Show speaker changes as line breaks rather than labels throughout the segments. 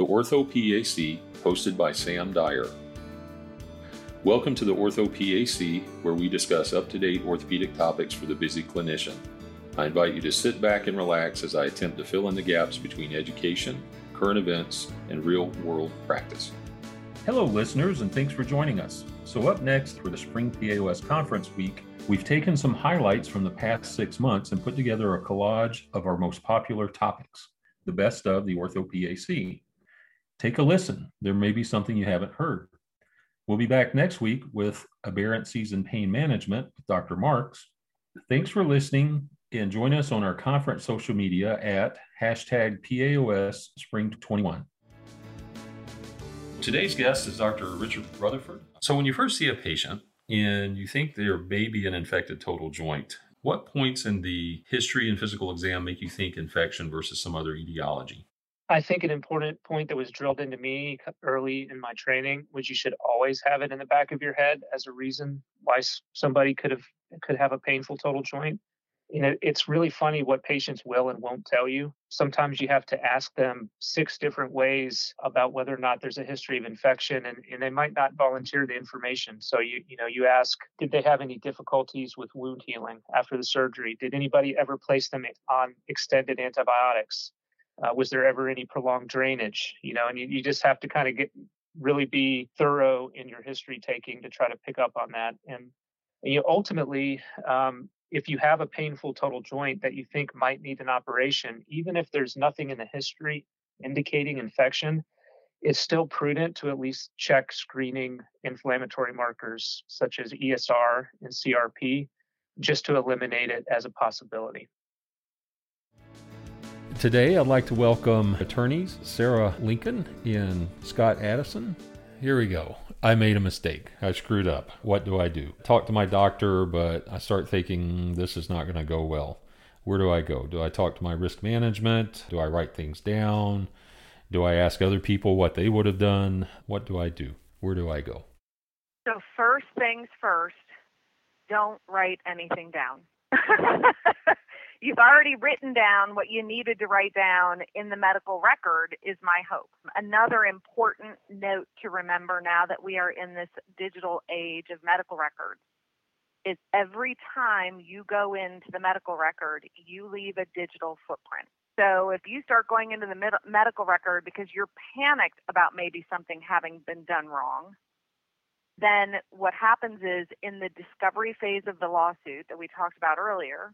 the Ortho PAC, hosted by Sam Dyer. Welcome to the Ortho PAC, where we discuss up to date orthopedic topics for the busy clinician. I invite you to sit back and relax as I attempt to fill in the gaps between education, current events, and real world practice. Hello, listeners, and thanks for joining us. So, up next for the Spring PAOS Conference Week, we've taken some highlights from the past six months and put together a collage of our most popular topics, the best of the Ortho PAC. Take a listen. There may be something you haven't heard. We'll be back next week with aberrancies in pain management with Dr. Marks. Thanks for listening and join us on our conference social media at hashtag PAOS Spring 21. Today's guest is Dr. Richard Rutherford. So, when you first see a patient and you think there may be an infected total joint, what points in the history and physical exam make you think infection versus some other etiology?
I think an important point that was drilled into me early in my training was you should always have it in the back of your head as a reason why somebody could have could have a painful total joint. You know, it's really funny what patients will and won't tell you. Sometimes you have to ask them six different ways about whether or not there's a history of infection and, and they might not volunteer the information. So you you know, you ask, did they have any difficulties with wound healing after the surgery? Did anybody ever place them on extended antibiotics? Uh, was there ever any prolonged drainage? You know, and you, you just have to kind of get really be thorough in your history taking to try to pick up on that. And you know, ultimately, um, if you have a painful total joint that you think might need an operation, even if there's nothing in the history indicating infection, it's still prudent to at least check screening inflammatory markers such as ESR and CRP just to eliminate it as a possibility.
Today, I'd like to welcome attorneys Sarah Lincoln and Scott Addison. Here we go. I made a mistake. I screwed up. What do I do? Talk to my doctor, but I start thinking this is not going to go well. Where do I go? Do I talk to my risk management? Do I write things down? Do I ask other people what they would have done? What do I do? Where do I go?
So, first things first, don't write anything down. you've already written down what you needed to write down in the medical record, is my hope. Another important note to remember now that we are in this digital age of medical records is every time you go into the medical record, you leave a digital footprint. So if you start going into the med- medical record because you're panicked about maybe something having been done wrong, then what happens is in the discovery phase of the lawsuit that we talked about earlier,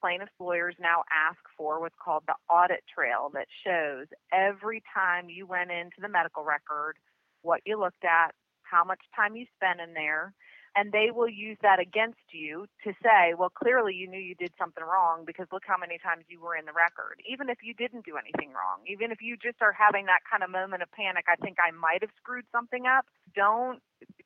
plaintiff's lawyers now ask for what's called the audit trail that shows every time you went into the medical record, what you looked at, how much time you spent in there, and they will use that against you to say, well, clearly you knew you did something wrong because look how many times you were in the record. Even if you didn't do anything wrong, even if you just are having that kind of moment of panic, I think I might have screwed something up. Don't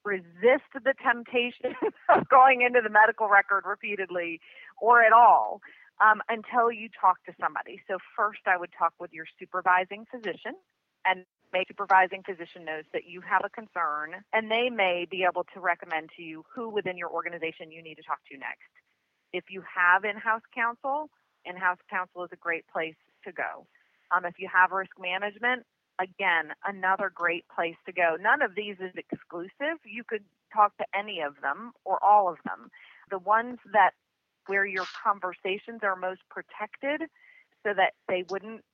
resist the temptation of going into the medical record repeatedly or at all um, until you talk to somebody. So, first, I would talk with your supervising physician and make supervising physician knows that you have a concern and they may be able to recommend to you who within your organization you need to talk to next. If you have in house counsel, in house counsel is a great place to go. Um, if you have risk management, again, another great place to go. None of these is exclusive. You could talk to any of them or all of them. The ones that where your conversations are most protected so that they wouldn't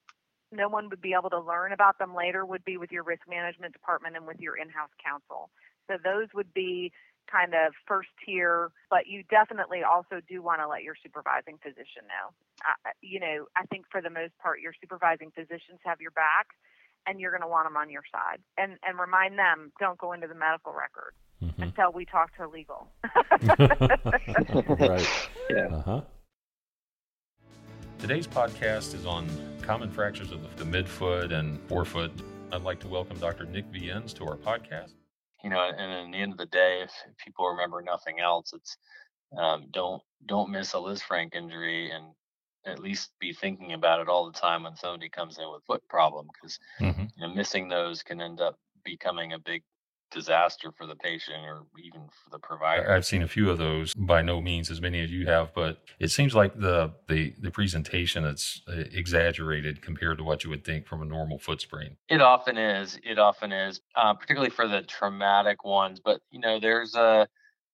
no one would be able to learn about them later would be with your risk management department and with your in-house counsel. So those would be kind of first tier, but you definitely also do want to let your supervising physician know. Uh, you know, I think for the most part, your supervising physicians have your back and you're going to want them on your side. And and remind them don't go into the medical record mm-hmm. until we talk to legal.
right. Yeah. Uh-huh. Today's podcast is on common fractures of the midfoot and forefoot. I'd like to welcome Dr. Nick Viennes to our podcast.
You know, and at the end of the day, if, if people remember nothing else, it's um, don't don't miss a Lisfranc injury and at least be thinking about it all the time when somebody comes in with foot problem because mm-hmm. you know missing those can end up becoming a big disaster for the patient or even for the provider.
I've seen a few of those, by no means as many as you have, but it seems like the the, the presentation is uh, exaggerated compared to what you would think from a normal foot sprain.
It often is. It often is, uh, particularly for the traumatic ones. But you know, there's a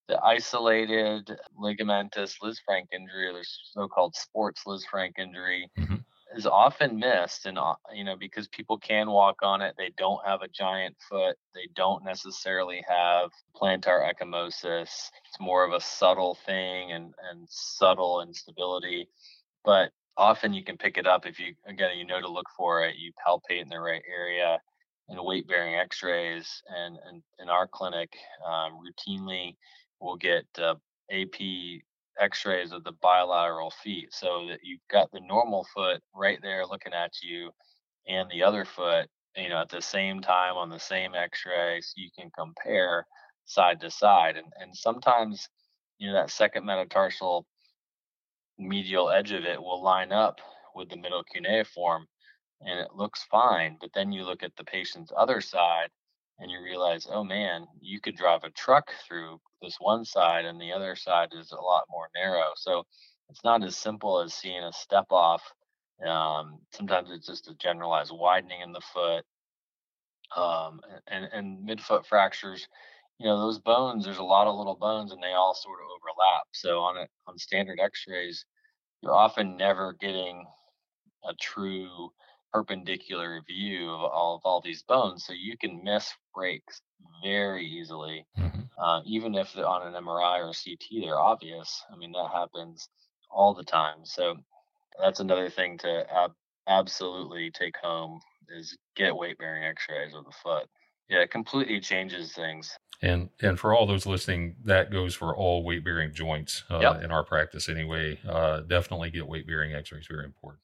the isolated ligamentous Liz Lisfranc injury, or the so-called sports Liz Lisfranc injury. Mm-hmm. is often missed and uh, you know because people can walk on it. They don't have a giant foot. They don't necessarily have plantar ecchymosis. It's more of a subtle thing and and subtle instability. But often you can pick it up if you again you know to look for it. You palpate in the right area and weight bearing x-rays and, and in our clinic um, routinely we'll get uh, ap x-rays of the bilateral feet so that you've got the normal foot right there looking at you and the other foot you know at the same time on the same x-ray so you can compare side to side. And and sometimes you know that second metatarsal medial edge of it will line up with the middle cuneiform and it looks fine but then you look at the patient's other side and you realize, oh man, you could drive a truck through this one side and the other side is a lot more narrow. So it's not as simple as seeing a step off. Um, sometimes it's just a generalized widening in the foot. Um, and, and midfoot fractures, you know, those bones, there's a lot of little bones and they all sort of overlap. So on it, on standard x-rays, you're often never getting a true perpendicular view of all of all these bones, so you can miss breaks very easily, mm-hmm. uh, even if on an MRI or CT they're obvious. I mean that happens all the time. So that's another thing to ab- absolutely take home is get weight bearing X-rays of the foot. Yeah, it completely changes things.
And and for all those listening, that goes for all weight bearing joints uh, yep. in our practice anyway. Uh, definitely get weight bearing X-rays. Very important.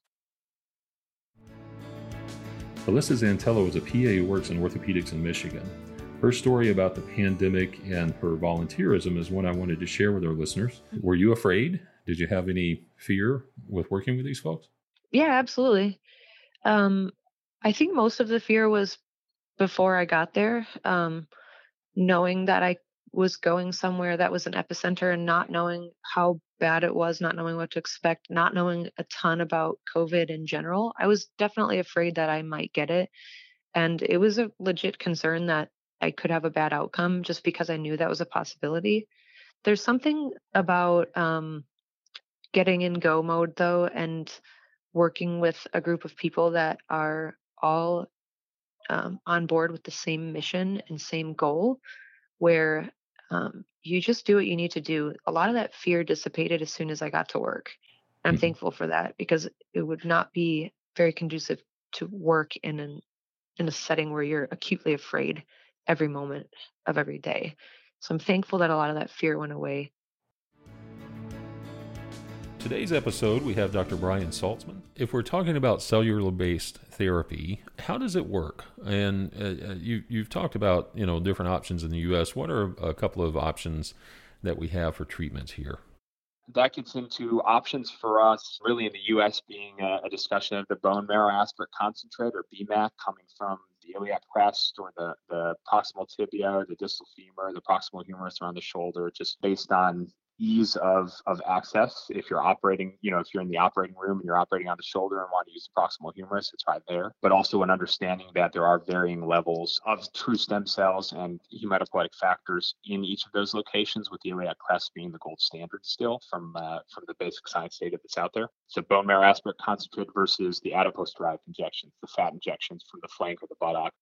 Alyssa Zantello is a PA who works in orthopedics in Michigan. Her story about the pandemic and her volunteerism is one I wanted to share with our listeners. Were you afraid? Did you have any fear with working with these folks?
Yeah, absolutely. Um, I think most of the fear was before I got there, um, knowing that I was going somewhere that was an epicenter and not knowing how bad it was, not knowing what to expect, not knowing a ton about COVID in general, I was definitely afraid that I might get it. And it was a legit concern that I could have a bad outcome just because I knew that was a possibility. There's something about um, getting in go mode though and working with a group of people that are all um, on board with the same mission and same goal where um, you just do what you need to do. A lot of that fear dissipated as soon as I got to work. I'm mm-hmm. thankful for that because it would not be very conducive to work in an in a setting where you're acutely afraid every moment of every day. So I'm thankful that a lot of that fear went away
Today's episode, we have Dr. Bryan Saltzman. If we're talking about cellular based therapy, how does it work? And uh, uh you, you've talked about you know different options in the U.S. What are a couple of options that we have for treatments here?
That gets into options for us, really in the U.S. being a, a discussion of the bone marrow aspirate concentrate or BMAC coming from the iliac crest or the, the proximal tibia or the distal femur, the proximal humerus around the shoulder, just based on ease of of access. If you're operating you know if you're in the operating room and you're operating on the shoulder and want to use the proximal humerus it's right there. But also an understanding that there are varying levels of true stem cells and hematopoietic factors in each of those locations with the iliac crest being the gold standard still from uh, from the basic science data that's out there. So bone marrow aspirate concentrate versus the adipose derived injections the fat injections from the flank or the buttock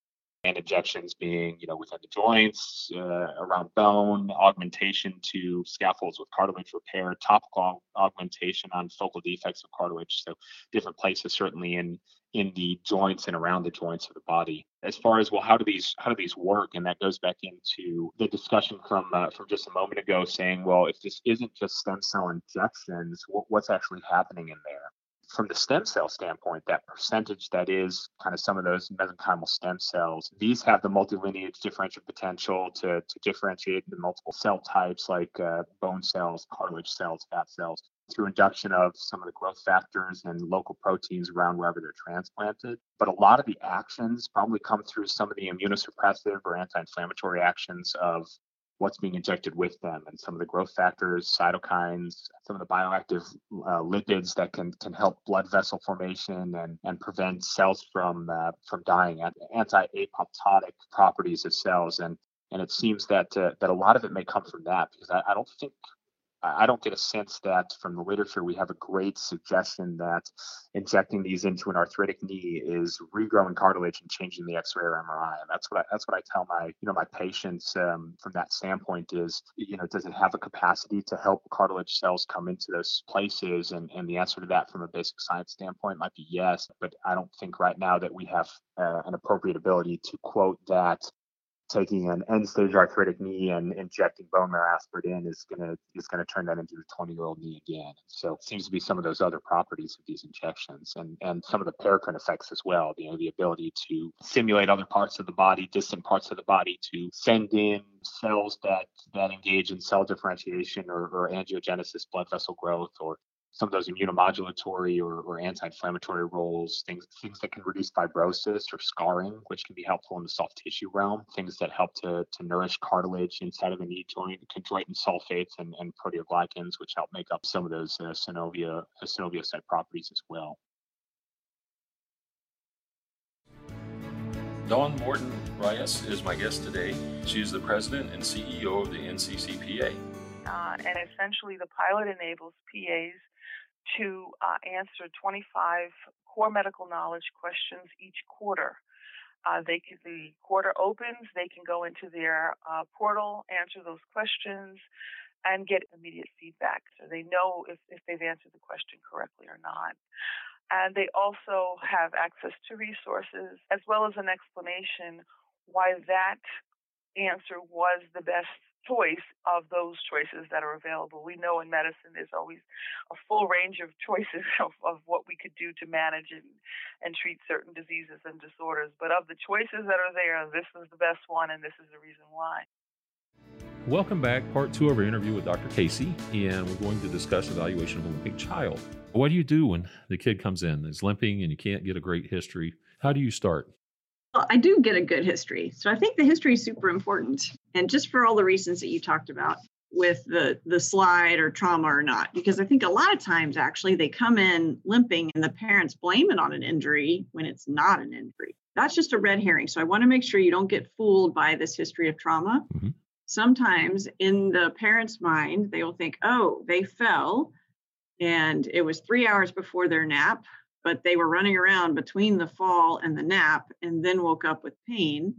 and injections being, you know, within the joints, uh, around bone, augmentation to scaffolds with cartilage repair, topical augmentation on focal defects of cartilage. So different places certainly in in the joints and around the joints of the body. As far as well, how do these how do these work? And that goes back into the discussion from uh, from just a moment ago, saying, well, if this isn't just stem cell injections, what's actually happening in there? From the stem cell standpoint, that percentage that is kind of some of those mesenchymal stem cells, these have the multilineage differential potential to, to differentiate the multiple cell types like uh, bone cells, cartilage cells, fat cells. through induction of some of the growth factors and local proteins around wherever they're transplanted. But a lot of the actions probably come through some of the immunosuppressive or anti inflammatory actions of what's being injected with them and some of the growth factors, cytokines, some of the bioactive uh, lipids that can can help blood vessel formation and, and prevent cells from uh, from dying, anti-apoptotic properties of cells. And and it seems that uh, that a lot of it may come from that because I, I don't think I don't get a sense that from the literature we have a great suggestion that injecting these into an arthritic knee is regrowing cartilage and changing the X-ray or MRI. And that's what I, that's what I tell my you know my patients um, from that standpoint is you know does it have a capacity to help cartilage cells come into those places? And and the answer to that from a basic science standpoint might be yes, but I don't think right now that we have uh, an appropriate ability to quote that taking an end stage arthritic knee and injecting bone marrow aspirate in is gonna is gonna turn that into a 20 year old knee again. So it seems to be some of those other properties of these injections and and some of the paracrine effects as well. You know, the ability to stimulate other parts of the body, distant parts of the body, to send in cells that that engage in cell differentiation or, or angiogenesis, blood vessel growth, or some of those immunomodulatory or, or anti-inflammatory roles, things things that can reduce fibrosis or scarring, which can be helpful in the soft tissue realm, things that help to, to nourish cartilage inside of the knee joint, chondroitin sulfates and, and proteoglycans, which help make up some of those uh, synovia, uh, synoviocyte properties as well.
Dawn Morton Rias is my guest today. She is the president and CEO of the NCCPA.
Uh, and essentially, the pilot enables PAs to uh, answer 25 core medical knowledge questions each quarter. Uh, they can, the quarter opens, they can go into their uh, portal, answer those questions, and get immediate feedback. So they know if, if they've answered the question correctly or not. And they also have access to resources as well as an explanation why that answer was the best choice of those choices that are available. We know in medicine there's always a full range of choices of, of what we could do to manage and, and treat certain diseases and disorders. But of the choices that are there, this is the best one, and this is the reason why.
Welcome back, part two of our interview with Dr. Casey, and we're going to discuss evaluation of a limping child. What do you do when the kid comes in, is limping, and you can't get a great history? How do you start?
Well, I do get a good history. So I think the history is super important. And just for all the reasons that you talked about with the the slide or trauma or not because I think a lot of times actually they come in limping and the parents blame it on an injury when it's not an injury. That's just a red herring. So I want to make sure you don't get fooled by this history of trauma. Mm-hmm. Sometimes in the parent's mind, they will think, "Oh, they fell and it was 3 hours before their nap but they were running around between the fall and the nap and then woke up with pain.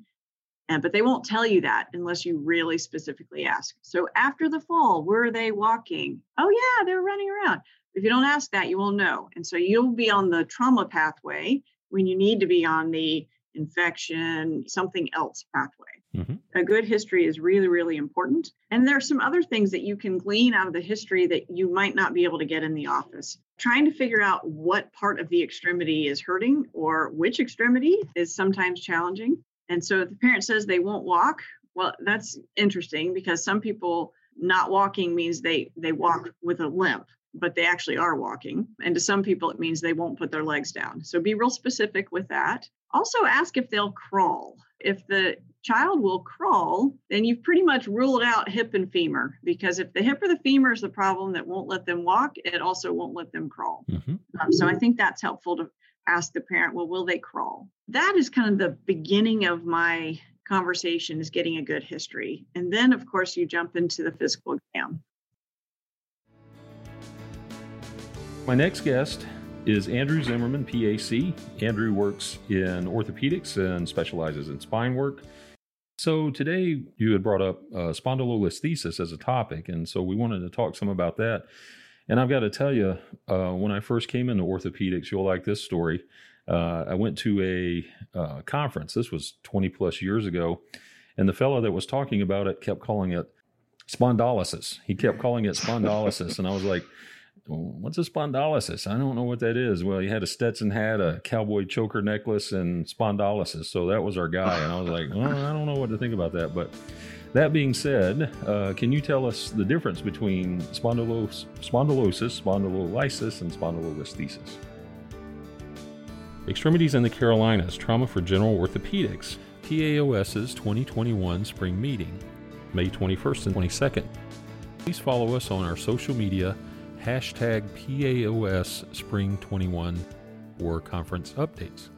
And but they won't tell you that unless you really specifically ask. So after the fall, were they walking? Oh yeah, they're running around. If you don't ask that, you won't know. And so you'll be on the trauma pathway when you need to be on the infection, something else pathway. Mm-hmm. A good history is really, really important. And there are some other things that you can glean out of the history that you might not be able to get in the office. Trying to figure out what part of the extremity is hurting or which extremity is sometimes challenging. And so if the parent says they won't walk, well, that's interesting because some people not walking means they they walk with a limp but they actually are walking. And to some people, it means they won't put their legs down. So be real specific with that. Also, ask if they'll crawl. If the child will crawl, then you've pretty much ruled out hip and femur because if the hip or the femur is the problem that won't let them walk, it also won't let them crawl. Mm-hmm. Um, so I think that's helpful to ask the parent, well, will they crawl? That is kind of the beginning of my conversation is getting a good history. And then, of course, you jump into the physical exam.
My next guest is Andrew Zimmerman, PAC. Andrew works in orthopedics and specializes in spine work. So today you had brought up uh, spondylolisthesis as a topic, and so we wanted to talk some about that. And I've got to tell you, uh, when I first came into orthopedics, you'll like this story. Uh, I went to a uh, conference. This was 20 plus years ago, and the fellow that was talking about it kept calling it spondylosis. He kept calling it spondylosis, and I was like, what's a spondylosis? I don't know what that is. Well, he had a Stetson hat, a cowboy choker necklace, and spondylosis. So that was our guy. And I was like, well, I don't know what to think about that. But That being said, uh, can you tell us the difference between spondylos- spondylosis, spondylolysis, and spondylolisthesis? Extremities in the Carolinas Trauma for General Orthopedics, PAOS's 2021 spring meeting, May 21st and 22nd. Please follow us on our social media, hashtag PAOS Spring 21 for conference updates.